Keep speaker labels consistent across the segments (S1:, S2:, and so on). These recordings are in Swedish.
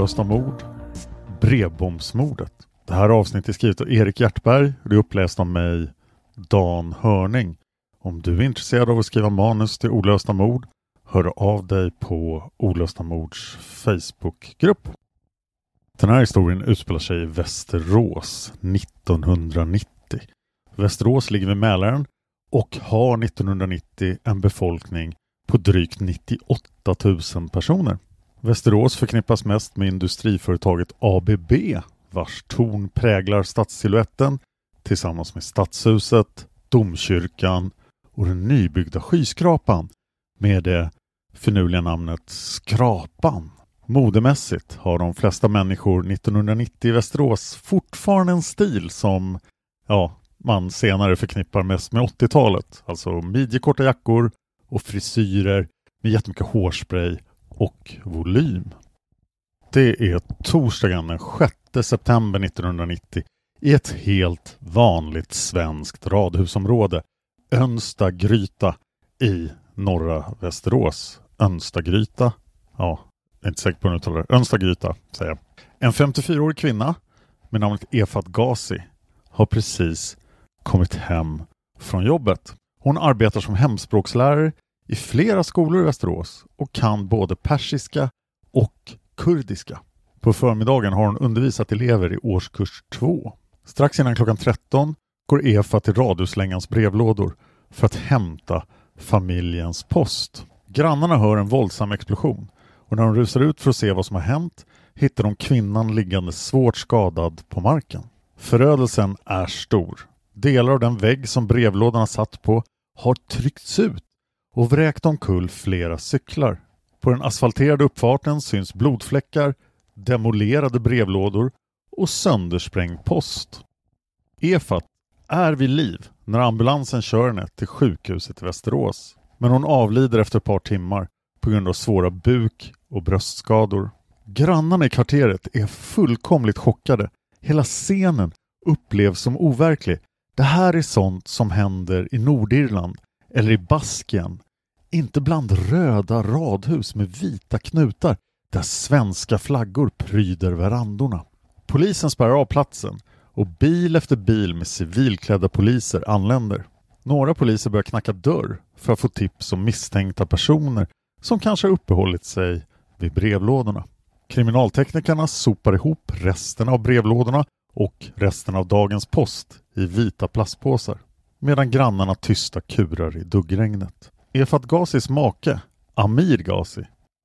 S1: Olösta mord. Brevbombsmordet. Det här avsnittet är skrivet av Erik Hjertberg och det är uppläst av mig, Dan Hörning. Om du är intresserad av att skriva manus till Olösta mord, hör av dig på Olösta mords Facebookgrupp. Den här historien utspelar sig i Västerås 1990. Västerås ligger vid Mälaren och har 1990 en befolkning på drygt 98 000 personer. Västerås förknippas mest med industriföretaget ABB vars torn präglar stadssilhuetten tillsammans med Stadshuset, Domkyrkan och den nybyggda skyskrapan med det finurliga namnet Skrapan. Modemässigt har de flesta människor 1990 i Västerås fortfarande en stil som ja, man senare förknippar mest med 80-talet. Alltså midjekorta jackor och frisyrer med jättemycket hårspray och volym. Det är torsdagen den 6 september 1990 i ett helt vanligt svenskt radhusområde, Önstagryta i norra Västerås. Önstagryta? Ja, jag är inte säker på hur jag uttalar det. Önstagryta, säger jag. En 54-årig kvinna med namnet Efat Ghazi har precis kommit hem från jobbet. Hon arbetar som hemspråkslärare i flera skolor i Västerås och kan både persiska och kurdiska. På förmiddagen har hon undervisat elever i årskurs 2. Strax innan klockan 13 går Efa till Radhuslängans brevlådor för att hämta familjens post. Grannarna hör en våldsam explosion och när de rusar ut för att se vad som har hänt hittar de kvinnan liggande svårt skadad på marken. Förödelsen är stor. Delar av den vägg som brevlådorna satt på har tryckts ut och vräkt omkull flera cyklar. På den asfalterade uppfarten syns blodfläckar, demolerade brevlådor och söndersprängd post. Efat är vid liv när ambulansen kör henne till sjukhuset i Västerås. Men hon avlider efter ett par timmar på grund av svåra buk och bröstskador. Grannarna i kvarteret är fullkomligt chockade. Hela scenen upplevs som overklig. Det här är sånt som händer i Nordirland eller i Baskien. Inte bland röda radhus med vita knutar där svenska flaggor pryder verandorna. Polisen spärrar av platsen och bil efter bil med civilklädda poliser anländer. Några poliser börjar knacka dörr för att få tips om misstänkta personer som kanske har uppehållit sig vid brevlådorna. Kriminalteknikerna sopar ihop resterna av brevlådorna och resten av dagens post i vita plastpåsar medan grannarna tysta kurar i duggregnet. Efat Ghazis make, Amir Ghazi,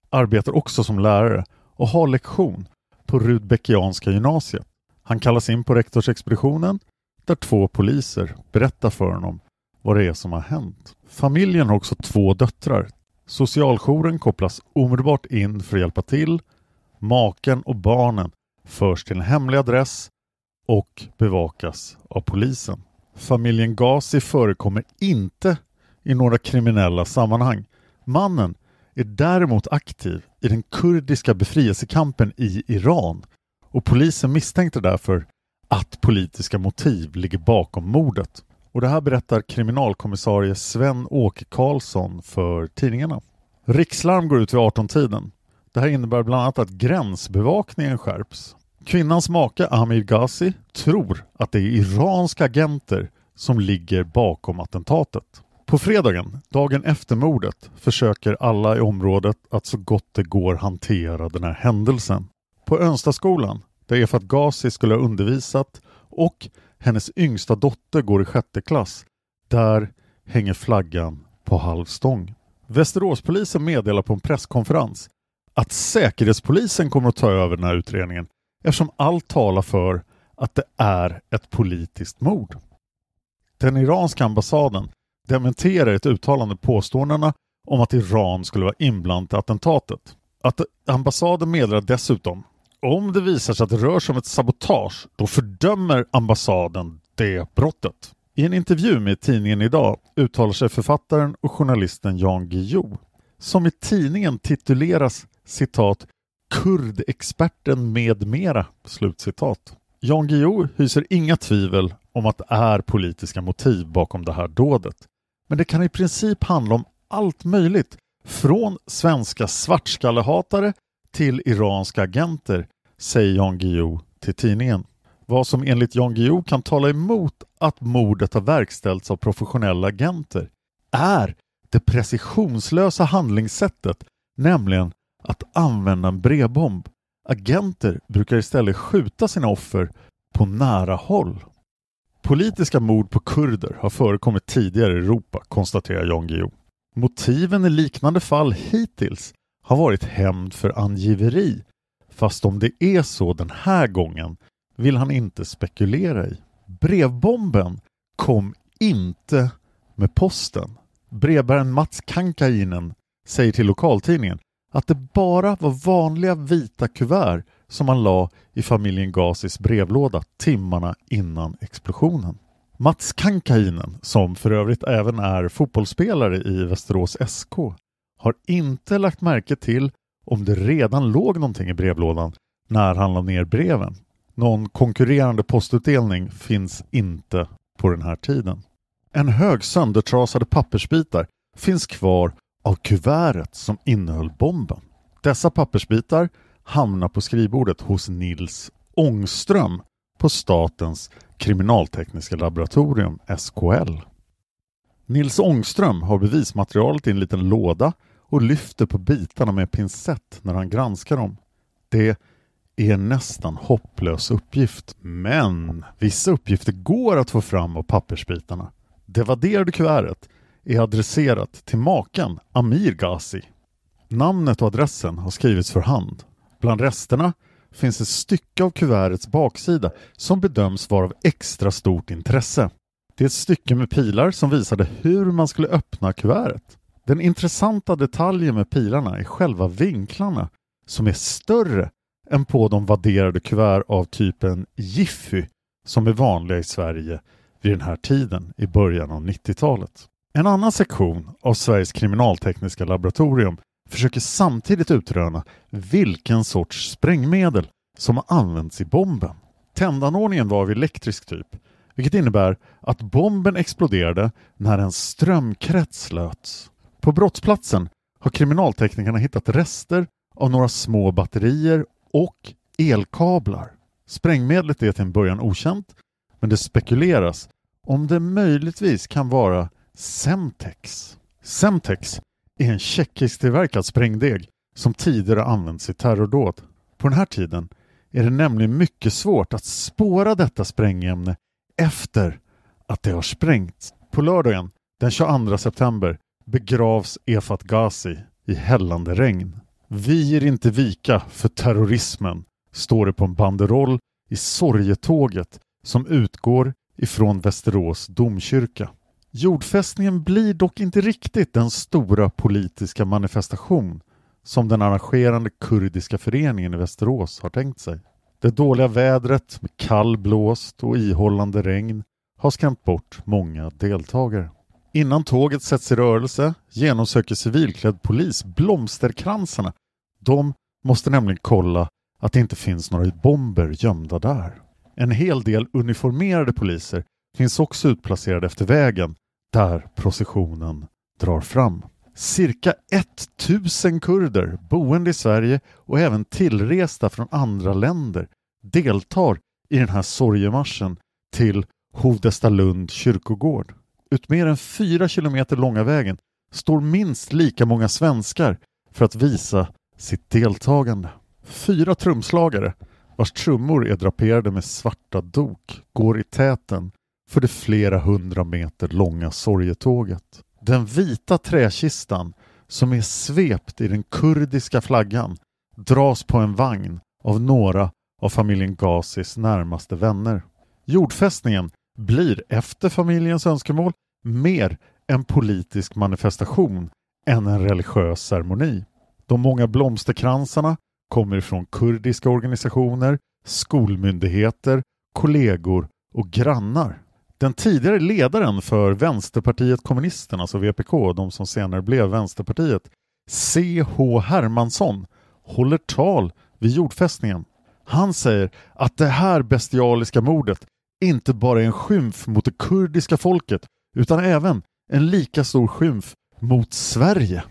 S1: arbetar också som lärare och har lektion på Rudbeckianska gymnasiet. Han kallas in på rektorsexpeditionen där två poliser berättar för honom vad det är som har hänt. Familjen har också två döttrar. Socialjouren kopplas omedelbart in för att hjälpa till. Maken och barnen förs till en hemlig adress och bevakas av polisen. Familjen Ghazi förekommer inte i några kriminella sammanhang. Mannen är däremot aktiv i den kurdiska befrielsekampen i Iran och polisen misstänkte därför att politiska motiv ligger bakom mordet. Och det här berättar kriminalkommissarie Sven-Åke Karlsson för tidningarna. Rikslarm går ut vid 18-tiden. Det här innebär bland annat att gränsbevakningen skärps. Kvinnans make Amir Ghazi tror att det är iranska agenter som ligger bakom attentatet. På fredagen, dagen efter mordet, försöker alla i området att så gott det går hantera den här händelsen. På Önstaskolan, där Efat Ghazi skulle ha undervisat och hennes yngsta dotter går i sjätte klass, där hänger flaggan på halv stång. Västeråspolisen meddelar på en presskonferens att Säkerhetspolisen kommer att ta över den här utredningen eftersom allt talar för att det är ett politiskt mord. Den iranska ambassaden dementerar ett uttalande påståendena om att Iran skulle vara inblandat i attentatet. Att ambassaden meddelar dessutom om det visar sig att det rör sig om ett sabotage, då fördömer ambassaden det brottet. I en intervju med tidningen Idag uttalar sig författaren och journalisten Jan Guillou, som i tidningen tituleras citat ”kurdexperten med mera”. Slutcitat. Jan Guillou hyser inga tvivel om att det är politiska motiv bakom det här dådet. Men det kan i princip handla om allt möjligt, från svenska svartskallehatare till iranska agenter, säger Jan Guillou till tidningen. Vad som enligt Jan Guillou kan tala emot att mordet har verkställts av professionella agenter är det precisionslösa handlingssättet, nämligen att använda en brevbomb. Agenter brukar istället skjuta sina offer på nära håll. Politiska mord på kurder har förekommit tidigare i Europa, konstaterar Jan Guillou. Motiven i liknande fall hittills har varit hämnd för angiveri, fast om det är så den här gången vill han inte spekulera i. Brevbomben kom inte med posten. Brevbäraren Mats Kankainen säger till lokaltidningen att det bara var vanliga vita kuvert som man la i familjen Gazis brevlåda timmarna innan explosionen. Mats Kankainen, som för övrigt även är fotbollsspelare i Västerås SK, har inte lagt märke till om det redan låg någonting i brevlådan när han la ner breven. Någon konkurrerande postutdelning finns inte på den här tiden. En hög söndertrasade pappersbitar finns kvar av kuvertet som innehöll bomben. Dessa pappersbitar hamnar på skrivbordet hos Nils Ångström på Statens kriminaltekniska laboratorium, SKL. Nils Ångström har bevismaterialet i en liten låda och lyfter på bitarna med pincett när han granskar dem. Det är en nästan hopplös uppgift, men vissa uppgifter går att få fram av pappersbitarna. Det vadderade kuvertet är adresserat till maken Amir Ghazi. Namnet och adressen har skrivits för hand. Bland resterna finns ett stycke av kuvertets baksida som bedöms vara av extra stort intresse. Det är ett stycke med pilar som visade hur man skulle öppna kuvertet. Den intressanta detaljen med pilarna är själva vinklarna som är större än på de vadderade kuvert av typen Jiffy som är vanliga i Sverige vid den här tiden i början av 90-talet. En annan sektion av Sveriges kriminaltekniska laboratorium försöker samtidigt utröna vilken sorts sprängmedel som har använts i bomben. Tändanordningen var av elektrisk typ, vilket innebär att bomben exploderade när en strömkrets slöts. På brottsplatsen har kriminalteknikerna hittat rester av några små batterier och elkablar. Sprängmedlet är till en början okänt, men det spekuleras om det möjligtvis kan vara Semtex. Semtex är en tjeckisk tillverkad sprängdeg som tidigare använts i terrordåd. På den här tiden är det nämligen mycket svårt att spåra detta sprängämne efter att det har sprängts. På lördagen den 22 september begravs Efat Ghazi i hällande regn. Vi ger inte vika för terrorismen, står det på en banderoll i sorgetåget som utgår ifrån Västerås domkyrka. Jordfästningen blir dock inte riktigt den stora politiska manifestation som den arrangerande kurdiska föreningen i Västerås har tänkt sig. Det dåliga vädret med kall blåst och ihållande regn har skrämt bort många deltagare. Innan tåget sätts i rörelse genomsöker civilklädd polis blomsterkransarna. De måste nämligen kolla att det inte finns några bomber gömda där. En hel del uniformerade poliser finns också utplacerade efter vägen där processionen drar fram. Cirka 1000 kurder boende i Sverige och även tillresta från andra länder deltar i den här sorgemarschen till Hovdestalund kyrkogård. Utmed den fyra kilometer långa vägen står minst lika många svenskar för att visa sitt deltagande. Fyra trumslagare vars trummor är draperade med svarta dok går i täten för det flera hundra meter långa sorgetåget. Den vita träkistan som är svept i den kurdiska flaggan dras på en vagn av några av familjen Ghazis närmaste vänner. Jordfästningen blir efter familjens önskemål mer en politisk manifestation än en religiös ceremoni. De många blomsterkransarna kommer från kurdiska organisationer, skolmyndigheter, kollegor och grannar. Den tidigare ledaren för Vänsterpartiet kommunisterna, alltså VPK, de som senare blev Vänsterpartiet, C.H. Hermansson, håller tal vid jordfästningen. Han säger att det här bestialiska mordet inte bara är en skymf mot det kurdiska folket utan även en lika stor skymf mot Sverige.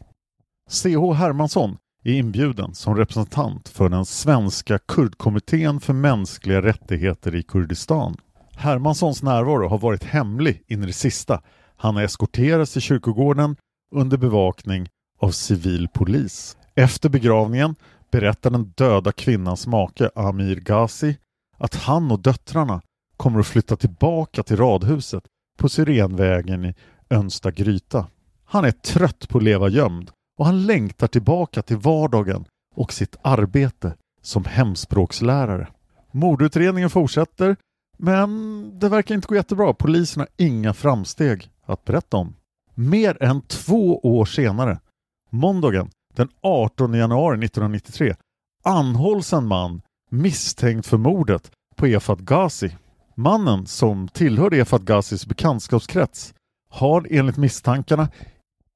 S1: C.H. Hermansson är inbjuden som representant för den svenska kurdkommittén för mänskliga rättigheter i Kurdistan. Hermanssons närvaro har varit hemlig in i det sista. Han har eskorterats till kyrkogården under bevakning av civil polis. Efter begravningen berättar den döda kvinnans make Amir Ghazi att han och döttrarna kommer att flytta tillbaka till radhuset på Syrenvägen i Önsta Gryta. Han är trött på att leva gömd och han längtar tillbaka till vardagen och sitt arbete som hemspråkslärare. Mordutredningen fortsätter men det verkar inte gå jättebra. Polisen har inga framsteg att berätta om. Mer än två år senare, måndagen den 18 januari 1993, anhålls en man misstänkt för mordet på Efat Ghazi. Mannen som tillhörde Efat Ghazis bekantskapskrets har enligt misstankarna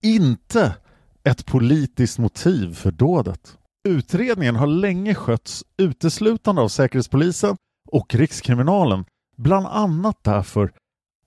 S1: inte ett politiskt motiv för dådet. Utredningen har länge skötts uteslutande av Säkerhetspolisen och Rikskriminalen, bland annat därför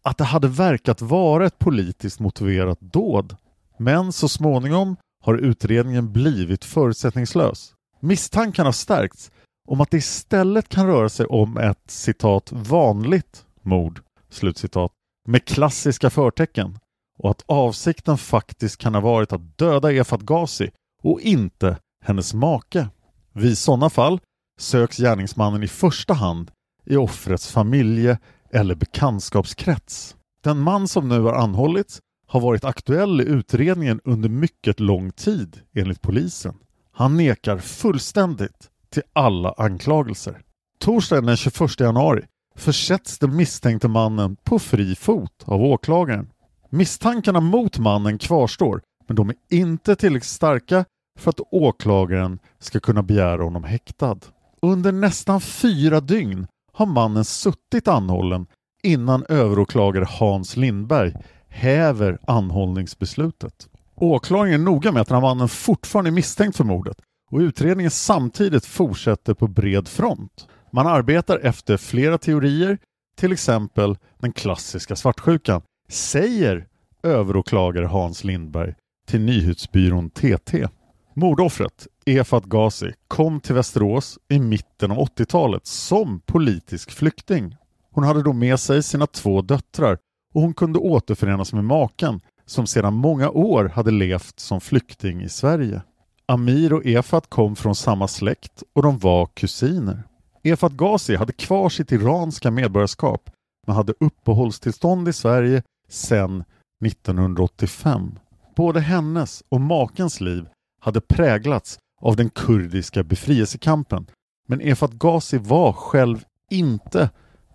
S1: att det hade verkat vara ett politiskt motiverat dåd. Men så småningom har utredningen blivit förutsättningslös. Misstanken har stärkts om att det istället kan röra sig om ett citat vanligt mord slutcitat med klassiska förtecken och att avsikten faktiskt kan ha varit att döda Efat Ghazi och inte hennes make. Vid sådana fall söks gärningsmannen i första hand i offrets familje eller bekantskapskrets. Den man som nu har anhållits har varit aktuell i utredningen under mycket lång tid enligt polisen. Han nekar fullständigt till alla anklagelser. Torsdagen den 21 januari försätts den misstänkte mannen på fri fot av åklagaren. Misstankarna mot mannen kvarstår men de är inte tillräckligt starka för att åklagaren ska kunna begära honom häktad. Under nästan fyra dygn har mannen suttit anhållen innan överåklagare Hans Lindberg häver anhållningsbeslutet. Åklagaren är noga med att den här mannen fortfarande är misstänkt för mordet och utredningen samtidigt fortsätter på bred front. Man arbetar efter flera teorier, till exempel den klassiska svartsjukan, säger överåklagare Hans Lindberg till nyhetsbyrån TT. Mordoffret, Efat Ghazi, kom till Västerås i mitten av 80-talet som politisk flykting. Hon hade då med sig sina två döttrar och hon kunde återförenas med maken som sedan många år hade levt som flykting i Sverige. Amir och Efat kom från samma släkt och de var kusiner. Efat Ghazi hade kvar sitt iranska medborgarskap men hade uppehållstillstånd i Sverige sedan 1985. Både hennes och makens liv hade präglats av den kurdiska befrielsekampen men Efat Ghazi var själv inte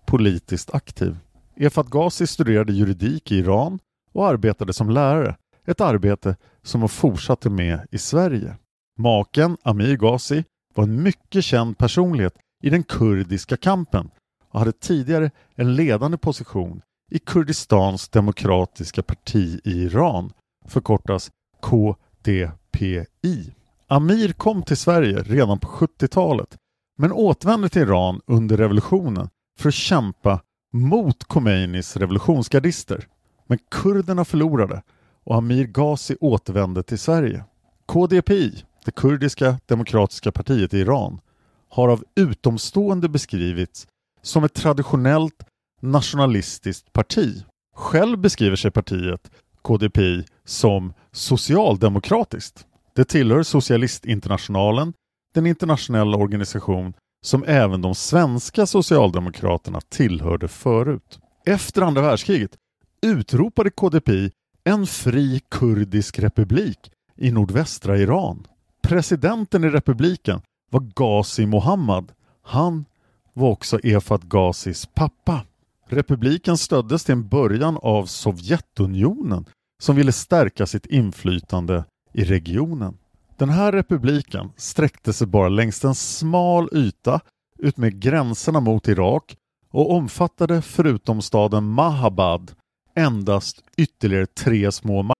S1: politiskt aktiv. Efat Ghazi studerade juridik i Iran och arbetade som lärare, ett arbete som hon fortsatte med i Sverige. Maken Amir Ghazi var en mycket känd personlighet i den kurdiska kampen och hade tidigare en ledande position i Kurdistans demokratiska parti i Iran, förkortas KDPI. Amir kom till Sverige redan på 70-talet men återvände till Iran under revolutionen för att kämpa mot Khomeinis revolutionsgardister. Men kurderna förlorade och Amir Ghazi återvände till Sverige. KDPI, det kurdiska demokratiska partiet i Iran, har av utomstående beskrivits som ett traditionellt nationalistiskt parti. Själv beskriver sig partiet KDPI som socialdemokratiskt. Det tillhör Socialistinternationalen, den internationella organisation som även de svenska socialdemokraterna tillhörde förut. Efter andra världskriget utropade KDP en fri kurdisk republik i nordvästra Iran. Presidenten i republiken var Ghazi Mohammad. Han var också Efat Ghazis pappa. Republiken stöddes till en början av Sovjetunionen som ville stärka sitt inflytande i regionen. Den här republiken sträckte sig bara längs en smal yta utmed gränserna mot Irak och omfattade förutom staden Mahabad endast ytterligare tre små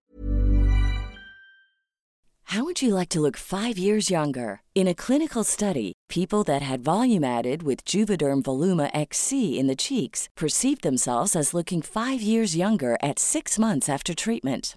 S2: How would you like to look five years younger? In a clinical study, people that had volume added with Juvederm Voluma XC in the cheeks perceived themselves as looking five years younger at six months after treatment.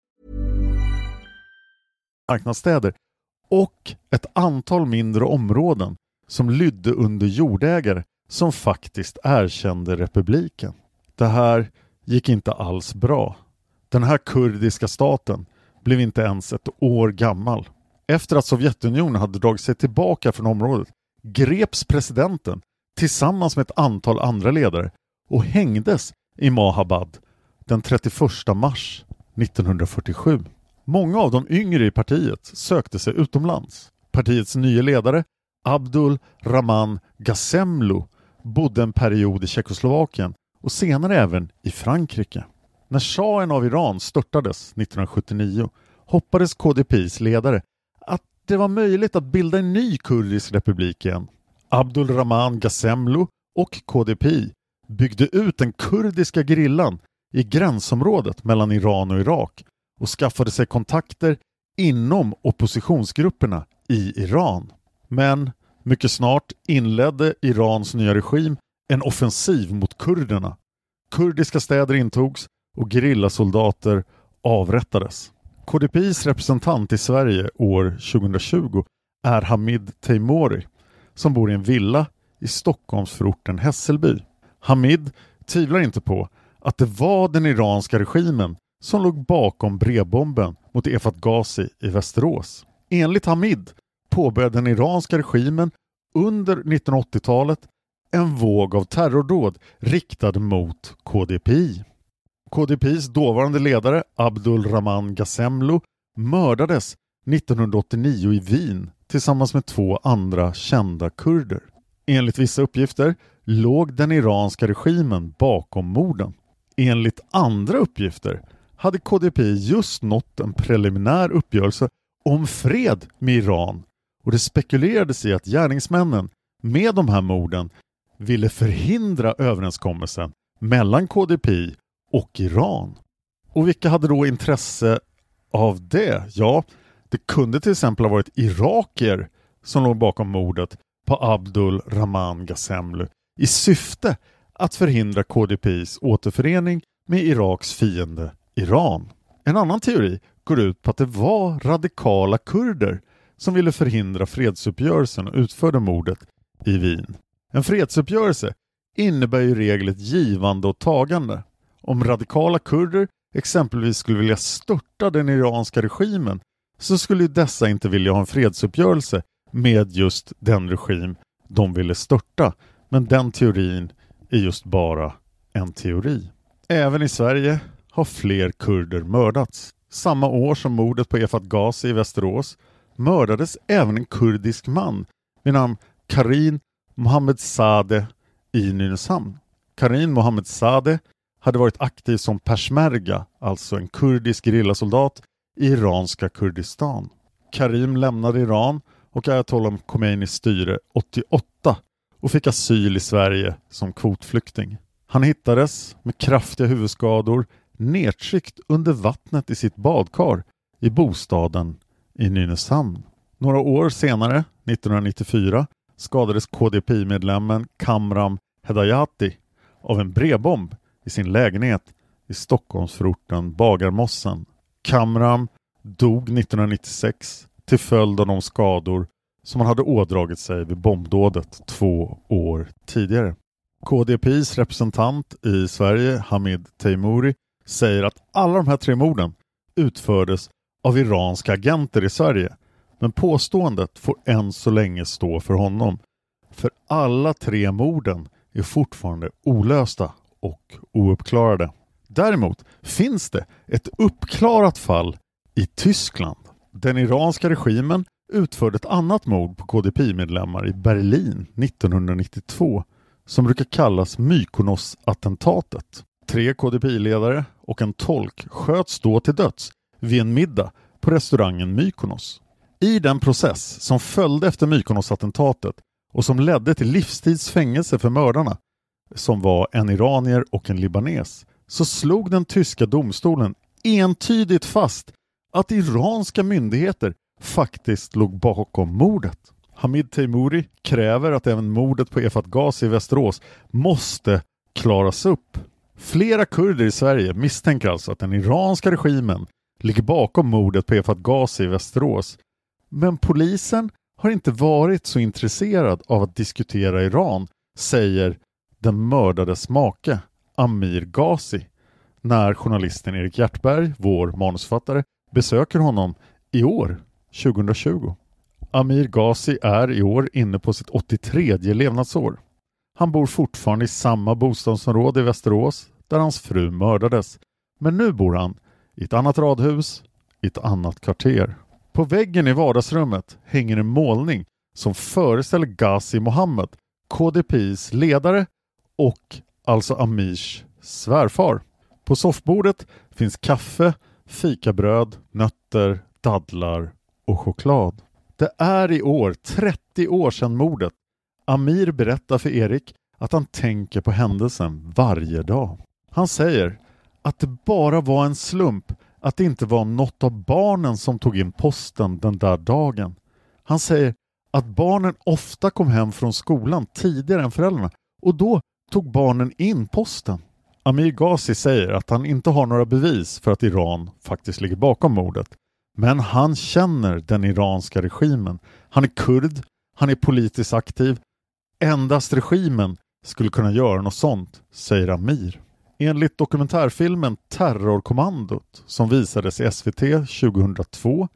S1: Marknadsstäder och ett antal mindre områden som lydde under jordägare som faktiskt erkände republiken. Det här gick inte alls bra. Den här kurdiska staten blev inte ens ett år gammal. Efter att Sovjetunionen hade dragit sig tillbaka från området greps presidenten tillsammans med ett antal andra ledare och hängdes i Mahabad den 31 mars 1947. Många av de yngre i partiet sökte sig utomlands. Partiets nya ledare Abdul Rahman Ghasemlu bodde en period i Tjeckoslovakien och senare även i Frankrike. När shahen av Iran störtades 1979 hoppades KDPs ledare att det var möjligt att bilda en ny kurdisk republik igen. Abdul Rahman Ghasemlu och KDP byggde ut den kurdiska grillan i gränsområdet mellan Iran och Irak och skaffade sig kontakter inom oppositionsgrupperna i Iran. Men mycket snart inledde Irans nya regim en offensiv mot kurderna. Kurdiska städer intogs och gerillasoldater avrättades. KDPs representant i Sverige år 2020 är Hamid Teimouri som bor i en villa i Stockholmsförorten Hässelby. Hamid tvivlar inte på att det var den iranska regimen som låg bakom brevbomben mot Efat Ghazi i Västerås. Enligt Hamid påbörjade den iranska regimen under 1980-talet en våg av terrordåd riktad mot KDPI. KDPIs dåvarande ledare Abdul Rahman Ghassemlu mördades 1989 i Wien tillsammans med två andra kända kurder. Enligt vissa uppgifter låg den iranska regimen bakom morden. Enligt andra uppgifter hade KDP just nått en preliminär uppgörelse om fred med Iran och det spekulerades i att gärningsmännen med de här morden ville förhindra överenskommelsen mellan KDP och Iran. Och vilka hade då intresse av det? Ja, det kunde till exempel ha varit irakier som låg bakom mordet på Abdul Rahman Ghassemlu i syfte att förhindra KDPs återförening med Iraks fiende Iran. En annan teori går ut på att det var radikala kurder som ville förhindra fredsuppgörelsen och utförde mordet i Wien. En fredsuppgörelse innebär i regel ett givande och tagande. Om radikala kurder exempelvis skulle vilja störta den iranska regimen så skulle dessa inte vilja ha en fredsuppgörelse med just den regim de ville störta. Men den teorin är just bara en teori. Även i Sverige har fler kurder mördats. Samma år som mordet på Efat Ghazi i Västerås mördades även en kurdisk man vid namn Karin Mohammed Sadeh i Nynäshamn. Karin Mohammed Sadeh hade varit aktiv som peshmerga, alltså en kurdisk gerillasoldat i iranska Kurdistan. Karim lämnade Iran och ayatollah Khomeinis styre 88 och fick asyl i Sverige som kvotflykting. Han hittades med kraftiga huvudskador nedtryckt under vattnet i sitt badkar i bostaden i Nynäshamn. Några år senare, 1994, skadades KDP-medlemmen Kamram Hedayati av en brevbomb i sin lägenhet i Stockholmsförorten Bagarmossen. Kamram dog 1996 till följd av de skador som han hade ådragit sig vid bombdådet två år tidigare. KDPs representant i Sverige, Hamid Teimouri, säger att alla de här tre morden utfördes av iranska agenter i Sverige. Men påståendet får än så länge stå för honom. För alla tre morden är fortfarande olösta och ouppklarade. Däremot finns det ett uppklarat fall i Tyskland. Den iranska regimen utförde ett annat mord på KDP-medlemmar i Berlin 1992 som brukar kallas Mykonos-attentatet. Tre KDP-ledare och en tolk sköts då till döds vid en middag på restaurangen Mykonos. I den process som följde efter Mykonos-attentatet och som ledde till livstidsfängelse för mördarna, som var en iranier och en libanes, så slog den tyska domstolen entydigt fast att iranska myndigheter faktiskt låg bakom mordet. Hamid Teimouri kräver att även mordet på Efat Ghazi i Västerås måste klaras upp. Flera kurder i Sverige misstänker alltså att den iranska regimen ligger bakom mordet på Efat Ghazi i Västerås. Men polisen har inte varit så intresserad av att diskutera Iran, säger den mördades make Amir Ghazi när journalisten Erik Hjärtberg, vår manusförfattare, besöker honom i år, 2020. Amir Ghazi är i år inne på sitt 83 levnadsår. Han bor fortfarande i samma bostadsområde i Västerås där hans fru mördades. Men nu bor han i ett annat radhus, i ett annat kvarter. På väggen i vardagsrummet hänger en målning som föreställer Ghazi Mohammed, KDPs ledare och alltså Amirs svärfar. På soffbordet finns kaffe, fikabröd, nötter, dadlar och choklad. Det är i år 30 år sedan mordet. Amir berättar för Erik att han tänker på händelsen varje dag. Han säger att det bara var en slump att det inte var något av barnen som tog in posten den där dagen. Han säger att barnen ofta kom hem från skolan tidigare än föräldrarna och då tog barnen in posten. Amir Ghazi säger att han inte har några bevis för att Iran faktiskt ligger bakom mordet. Men han känner den iranska regimen. Han är kurd, han är politiskt aktiv. Endast regimen skulle kunna göra något sånt, säger Amir. Enligt dokumentärfilmen Terrorkommandot som visades i SVT 2002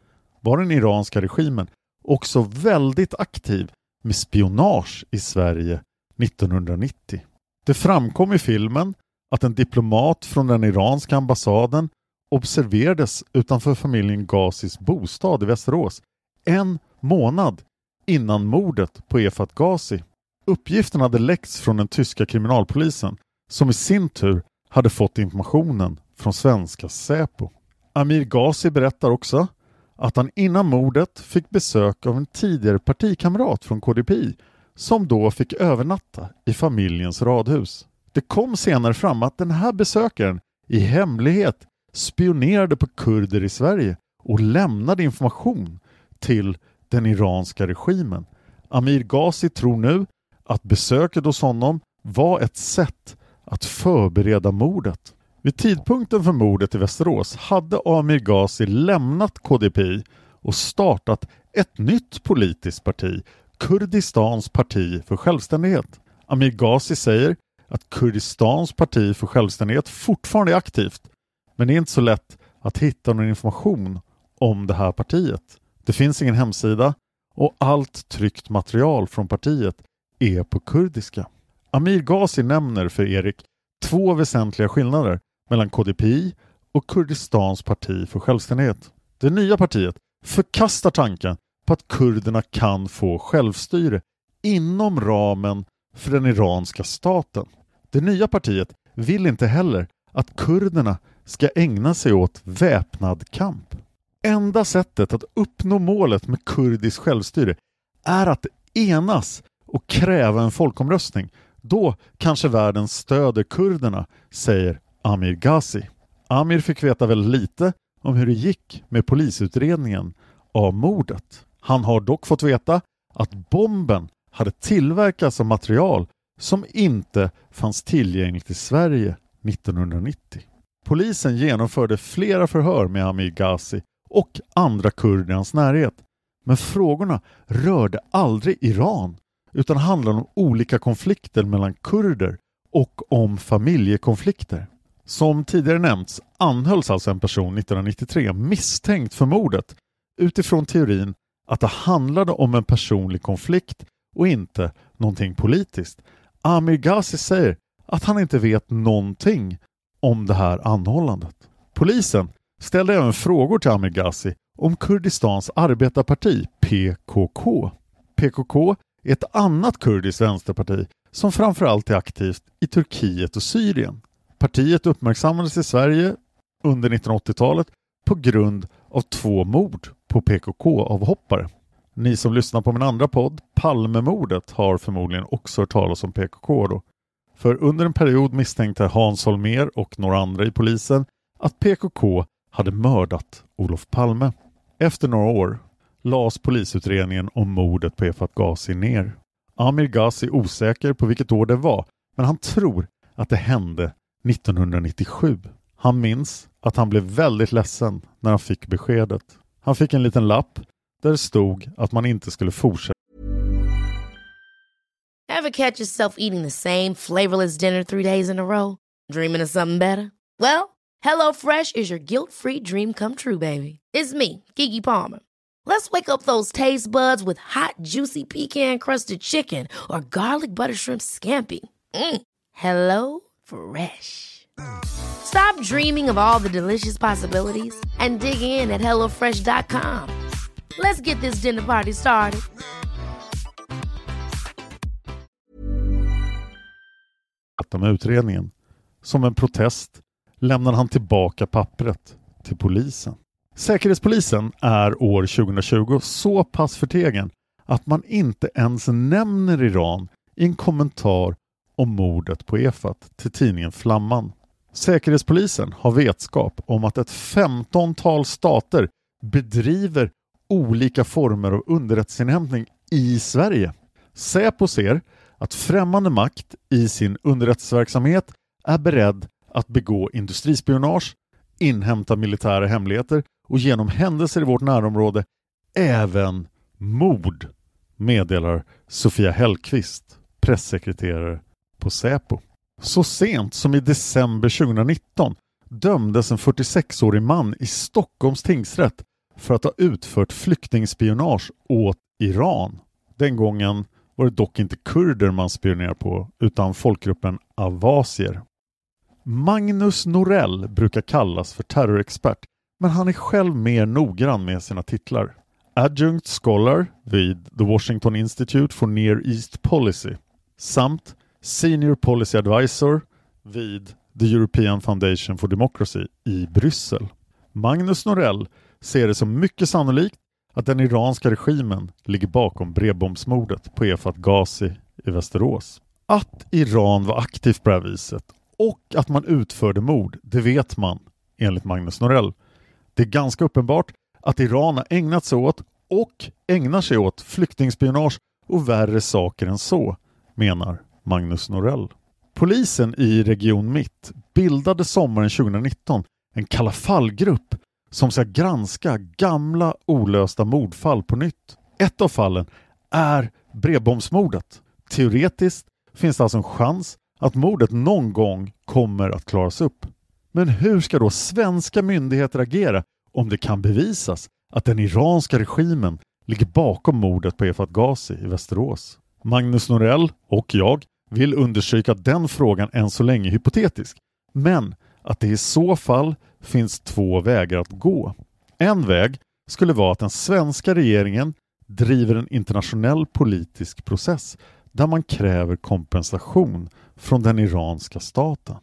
S1: var den iranska regimen också väldigt aktiv med spionage i Sverige 1990. Det framkom i filmen att en diplomat från den iranska ambassaden observerades utanför familjen Ghazis bostad i Västerås en månad innan mordet på Efat Ghazi. Uppgiften hade läckts från den tyska kriminalpolisen som i sin tur hade fått informationen från svenska Säpo. Amir Ghazi berättar också att han innan mordet fick besök av en tidigare partikamrat från KDPI som då fick övernatta i familjens radhus. Det kom senare fram att den här besökaren i hemlighet spionerade på kurder i Sverige och lämnade information till den iranska regimen. Amir Ghazi tror nu att besöket hos honom var ett sätt att förbereda mordet. Vid tidpunkten för mordet i Västerås hade Amir Ghazi lämnat KDPI och startat ett nytt politiskt parti, Kurdistans parti för självständighet. Amir Ghazi säger att Kurdistans parti för självständighet fortfarande är aktivt men det är inte så lätt att hitta någon information om det här partiet. Det finns ingen hemsida och allt tryckt material från partiet är på kurdiska. Amir Ghazi nämner för Erik två väsentliga skillnader mellan KDPI och Kurdistans parti för självständighet. Det nya partiet förkastar tanken på att kurderna kan få självstyre inom ramen för den iranska staten. Det nya partiet vill inte heller att kurderna ska ägna sig åt väpnad kamp. Enda sättet att uppnå målet med kurdisk självstyre är att enas och kräva en folkomröstning. Då kanske världen stöder kurderna, säger Amir Ghazi. Amir fick veta väldigt lite om hur det gick med polisutredningen av mordet. Han har dock fått veta att bomben hade tillverkats av material som inte fanns tillgängligt i Sverige 1990. Polisen genomförde flera förhör med Amir Ghazi och andra kurder i hans närhet. Men frågorna rörde aldrig Iran utan handlade om olika konflikter mellan kurder och om familjekonflikter. Som tidigare nämnts anhölls alltså en person 1993 misstänkt för mordet utifrån teorin att det handlade om en personlig konflikt och inte någonting politiskt. Amir Ghazi säger att han inte vet någonting om det här anhållandet. Polisen ställde även frågor till Amir Ghazi om Kurdistans arbetarparti PKK. PKK är ett annat kurdiskt vänsterparti som framförallt är aktivt i Turkiet och Syrien. Partiet uppmärksammades i Sverige under 1980-talet på grund av två mord på PKK-avhoppare. Ni som lyssnar på min andra podd, Palmemordet, har förmodligen också hört talas om PKK då. För under en period misstänkte Hans Holmér och några andra i polisen att PKK hade mördat Olof Palme. Efter några år lades polisutredningen om mordet på Efat Ghazi ner. Amir Ghazi är osäker på vilket år det var, men han tror att det hände 1997. Han minns att han blev väldigt ledsen när han fick beskedet. Han fick en liten lapp där det stod att man inte skulle fortsätta
S3: Have catch yourself eating the same flavorless dinner three days in a row? Dreaming of something better? Well, hello fresh is your guilt-free dream come true, baby. It's me, Gigi Palmer. Let's wake up those taste buds with hot, juicy pecan-crusted chicken or garlic butter shrimp scampi. Mm. Hello Fresh. Stop dreaming of all the delicious possibilities and dig in at HelloFresh.com. Let's get this dinner party started.
S1: med utredningen. Som en protest lämnar han tillbaka pappret till polisen. Säkerhetspolisen är år 2020 så pass förtegen att man inte ens nämner Iran i en kommentar om mordet på Efat till tidningen Flamman. Säkerhetspolisen har vetskap om att ett femtontal stater bedriver olika former av underrättelseinhämtning i Sverige. Säpo ser att främmande makt i sin underrättelseverksamhet är beredd att begå industrispionage, inhämta militära hemligheter och genom händelser i vårt närområde även mord, meddelar Sofia Hellqvist, pressekreterare på Säpo. Så sent som i december 2019 dömdes en 46-årig man i Stockholms tingsrätt för att ha utfört flyktingspionage åt Iran. Den gången var det dock inte kurder man spionerade på utan folkgruppen avasier. Magnus Norell brukar kallas för terrorexpert men han är själv mer noggrann med sina titlar. Adjunct Scholar vid The Washington Institute for Near East Policy samt Senior Policy Advisor vid The European Foundation for Democracy i Bryssel. Magnus Norell ser det som mycket sannolikt att den iranska regimen ligger bakom brevbombsmordet på Efat Ghazi i Västerås. Att Iran var aktivt på det här viset och att man utförde mord, det vet man enligt Magnus Norell. Det är ganska uppenbart att Iran har ägnat sig åt och ägnar sig åt flyktingspionage och värre saker än så, menar Magnus Norell. Polisen i Region Mitt bildade sommaren 2019 en Kalla fall-grupp som ska granska gamla olösta mordfall på nytt. Ett av fallen är brevbombsmordet. Teoretiskt finns det alltså en chans att mordet någon gång kommer att klaras upp. Men hur ska då svenska myndigheter agera om det kan bevisas att den iranska regimen ligger bakom mordet på Efat Ghazi i Västerås? Magnus Norell och jag vill undersöka att den frågan än så länge är hypotetisk, men att det i så fall finns två vägar att gå. En väg skulle vara att den svenska regeringen driver en internationell politisk process där man kräver kompensation från den iranska staten.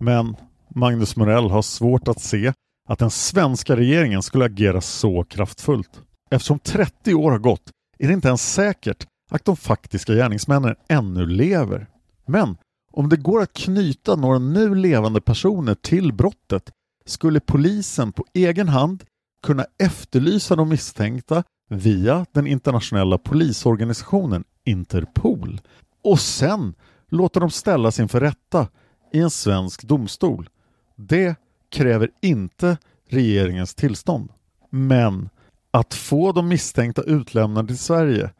S1: Men Magnus Morell har svårt att se att den svenska regeringen skulle agera så kraftfullt. Eftersom 30 år har gått är det inte ens säkert att de faktiska gärningsmännen ännu lever. Men om det går att knyta några nu levande personer till brottet skulle polisen på egen hand kunna efterlysa de misstänkta via den internationella polisorganisationen Interpol och sen låta dem ställas inför rätta i en svensk domstol. Det kräver inte regeringens tillstånd. Men att få de misstänkta utlämnade till Sverige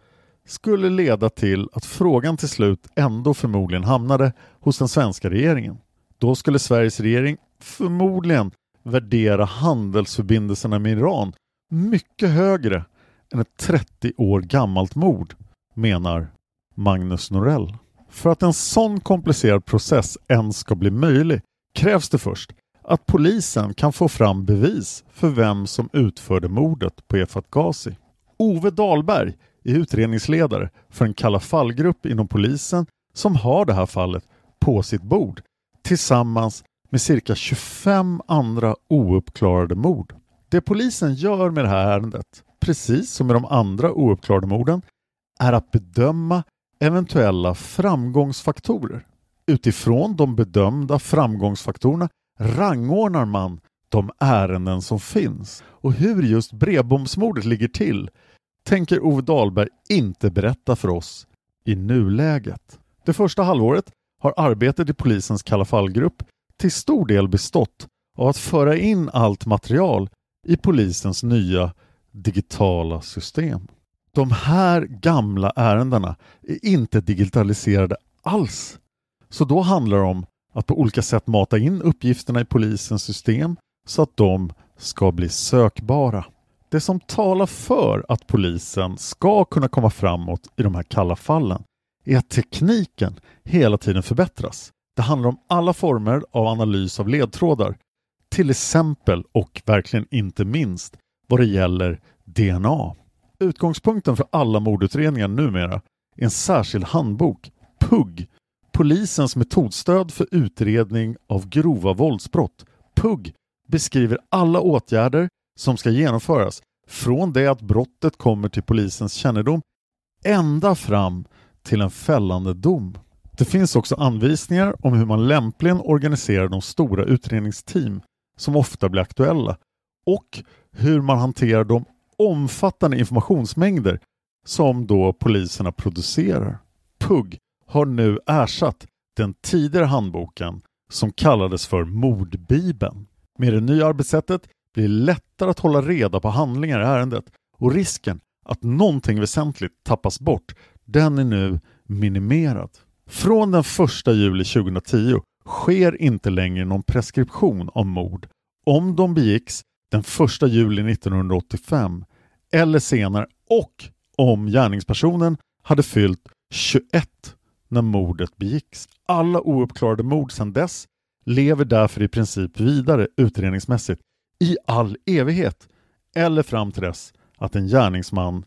S1: skulle leda till att frågan till slut ändå förmodligen hamnade hos den svenska regeringen. Då skulle Sveriges regering förmodligen värdera handelsförbindelserna med Iran mycket högre än ett 30 år gammalt mord, menar Magnus Norell. För att en sån komplicerad process ens ska bli möjlig krävs det först att polisen kan få fram bevis för vem som utförde mordet på Efat Ghazi. Ove Dahlberg är utredningsledare för en Kalla fallgrupp inom polisen som har det här fallet på sitt bord tillsammans med cirka 25 andra ouppklarade mord. Det polisen gör med det här ärendet, precis som med de andra ouppklarade morden, är att bedöma eventuella framgångsfaktorer. Utifrån de bedömda framgångsfaktorerna rangordnar man de ärenden som finns och hur just brevbombsmordet ligger till tänker Ove Dahlberg inte berätta för oss i nuläget. Det första halvåret har arbetet i polisens Kalla fallgrupp till stor del bestått av att föra in allt material i polisens nya digitala system. De här gamla ärendena är inte digitaliserade alls. Så då handlar det om att på olika sätt mata in uppgifterna i polisens system så att de ska bli sökbara. Det som talar för att polisen ska kunna komma framåt i de här kalla fallen är att tekniken hela tiden förbättras. Det handlar om alla former av analys av ledtrådar, till exempel och verkligen inte minst vad det gäller DNA. Utgångspunkten för alla mordutredningar numera är en särskild handbok, PUG, Polisens metodstöd för utredning av grova våldsbrott. PUG beskriver alla åtgärder som ska genomföras från det att brottet kommer till polisens kännedom ända fram till en fällande dom. Det finns också anvisningar om hur man lämpligen organiserar de stora utredningsteam som ofta blir aktuella och hur man hanterar de omfattande informationsmängder som då poliserna producerar. PUG har nu ersatt den tidigare handboken som kallades för Mordbibeln. Med det nya arbetssättet blir det lättare att hålla reda på handlingar i ärendet och risken att någonting väsentligt tappas bort, den är nu minimerad. Från den 1 juli 2010 sker inte längre någon preskription av mord om de begicks den 1 juli 1985 eller senare och om gärningspersonen hade fyllt 21 när mordet begicks. Alla ouppklarade mord sedan dess lever därför i princip vidare utredningsmässigt i all evighet eller fram till dess att en gärningsman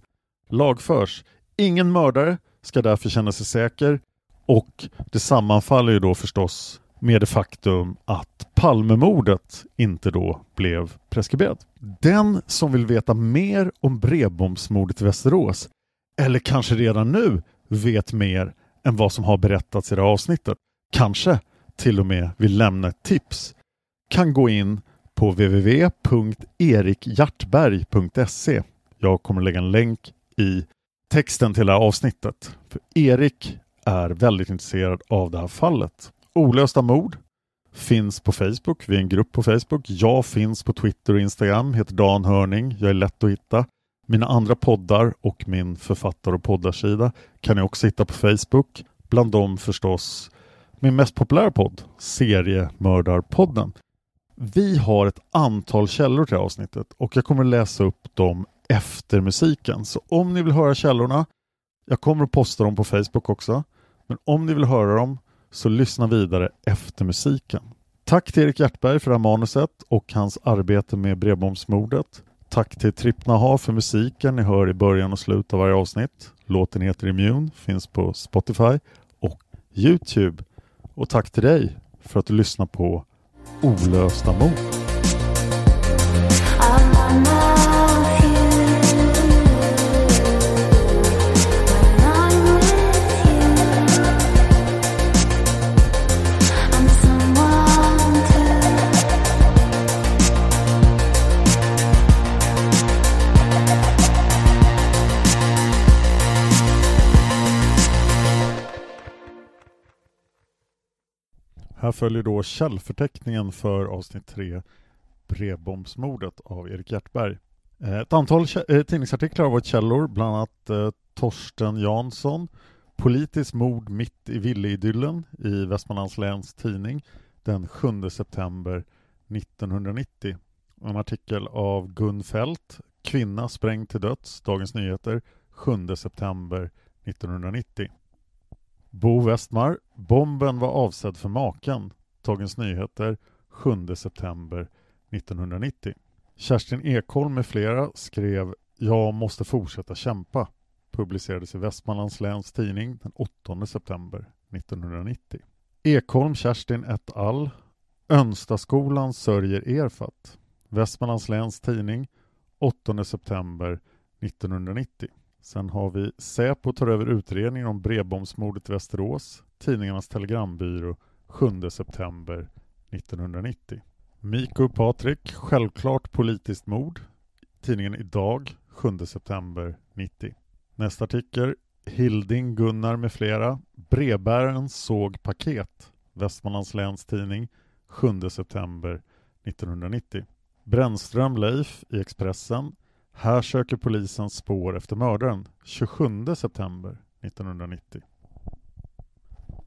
S1: lagförs. Ingen mördare ska därför känna sig säker och det sammanfaller ju då förstås med det faktum att Palmemordet inte då blev preskriberat. Den som vill veta mer om brevbombsmordet i Västerås eller kanske redan nu vet mer än vad som har berättats i det här avsnittet, kanske till och med vill lämna ett tips, kan gå in på www.erikhjartberg.se. Jag kommer lägga en länk i texten till det här avsnittet. För Erik är väldigt intresserad av det här fallet. Olösta mord finns på Facebook. Vi är en grupp på Facebook. Jag finns på Twitter och Instagram, heter Dan Hörning. Jag är lätt att hitta. Mina andra poddar och min författar och poddarsida kan ni också hitta på Facebook. Bland dem förstås min mest populära podd, Seriemördarpodden. Vi har ett antal källor till avsnittet och jag kommer läsa upp dem efter musiken. Så om ni vill höra källorna, jag kommer att posta dem på Facebook också, men om ni vill höra dem så lyssna vidare efter musiken. Tack till Erik Hjärtberg för det här manuset och hans arbete med brevbombsmordet. Tack till Trippnaha för musiken ni hör i början och slutet av varje avsnitt. Låten heter Immune, finns på Spotify och Youtube. Och tack till dig för att du lyssnar på Olösta mord. Här följer då källförteckningen för avsnitt 3 Brevbombsmordet av Erik Hjärtberg. Eh, ett antal eh, tidningsartiklar har varit källor, bland annat eh, Torsten Jansson Politiskt mord mitt i villeidyllen i Västmanlands läns tidning den 7 september 1990. En artikel av Gun Fält Kvinna sprängd till döds, Dagens Nyheter 7 september 1990. Bo Westmar Bomben var avsedd för maken. Dagens Nyheter 7 september 1990. Kerstin Ekholm med flera skrev Jag måste fortsätta kämpa. Publicerades i Västmanlands läns tidning den 8 september 1990. Ekholm Kerstin et al. Önstaskolan sörjer Erfat. Västmanlands läns tidning 8 september 1990. Sen har vi Säpo tar över utredningen om brevbombsmordet i Västerås. Tidningarnas telegrambyrå 7 september 1990. Miko Patrik, självklart politiskt mord. Tidningen Idag 7 september 90. Nästa artikel Hilding Gunnar med flera. Brevbäraren såg paket. Västmanlands läns tidning 7 september 1990. Brännström Leif i Expressen. Här söker polisen spår efter mördaren 27 september 1990.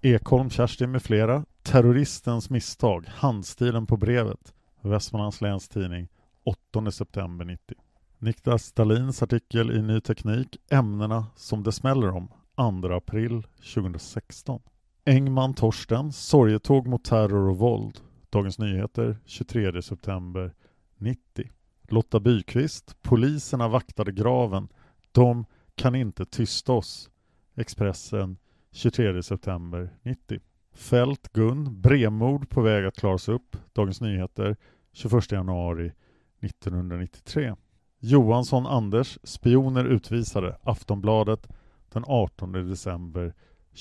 S1: Ekholm Kerstin med flera. Terroristens misstag. Handstilen på brevet. Västmanlands läns tidning 8 september 90. Niklas Stalins artikel i Ny Teknik Ämnena som det smäller om 2 april 2016. Engman Torsten Sorgetåg mot terror och våld. Dagens Nyheter 23 september 90. Lotta Byqvist Poliserna vaktade graven. De kan inte tysta oss. Expressen 23 september 90. Fält Gun Brevmord på väg att klaras upp. Dagens Nyheter 21 januari 1993. Johansson Anders Spioner utvisade. Aftonbladet den 18 december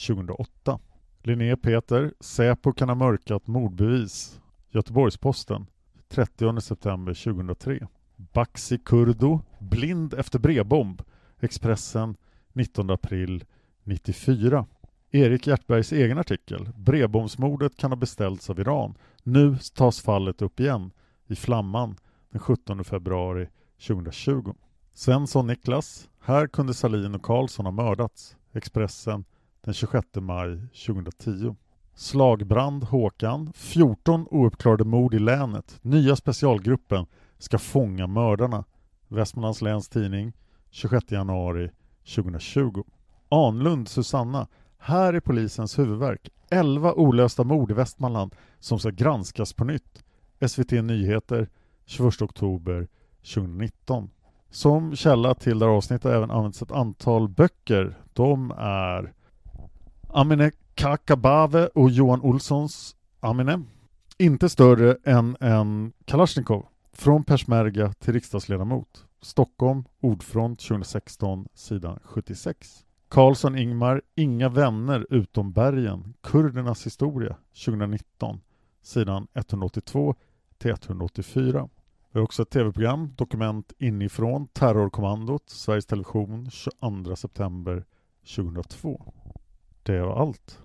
S1: 2008. Linné Peter Säpo kan ha mörkat mordbevis. Göteborgs-Posten 30 september 2003. Baxi Kurdo, blind efter brevbomb. Expressen 19 april 94. Erik Hjertbergs egen artikel. Brevbombsmordet kan ha beställts av Iran. Nu tas fallet upp igen i Flamman den 17 februari 2020. Svensson Niklas. Här kunde Salin och Karlsson ha mördats. Expressen den 26 maj 2010. Slagbrand Håkan. 14 ouppklarade mord i länet. Nya specialgruppen ska fånga mördarna. Västmanlands läns tidning 26 januari 2020. Anlund Susanna. Här är polisens huvudverk. 11 olösta mord i Västmanland som ska granskas på nytt. SVT Nyheter 21 oktober 2019. Som källa till det här avsnittet har även använts ett antal böcker. De är Aminek Kakabave och Johan Olssons Amine. Inte större än en Kalashnikov. Från persmerga till riksdagsledamot. Stockholm, Ordfront 2016, sidan 76. Karlsson Ingmar, Inga vänner utom bergen. Kurdernas historia 2019, sidan 182 till 184. Vi har också ett tv-program, Dokument inifrån, Terrorkommandot, Sveriges Television 22 september 2002. Det var allt.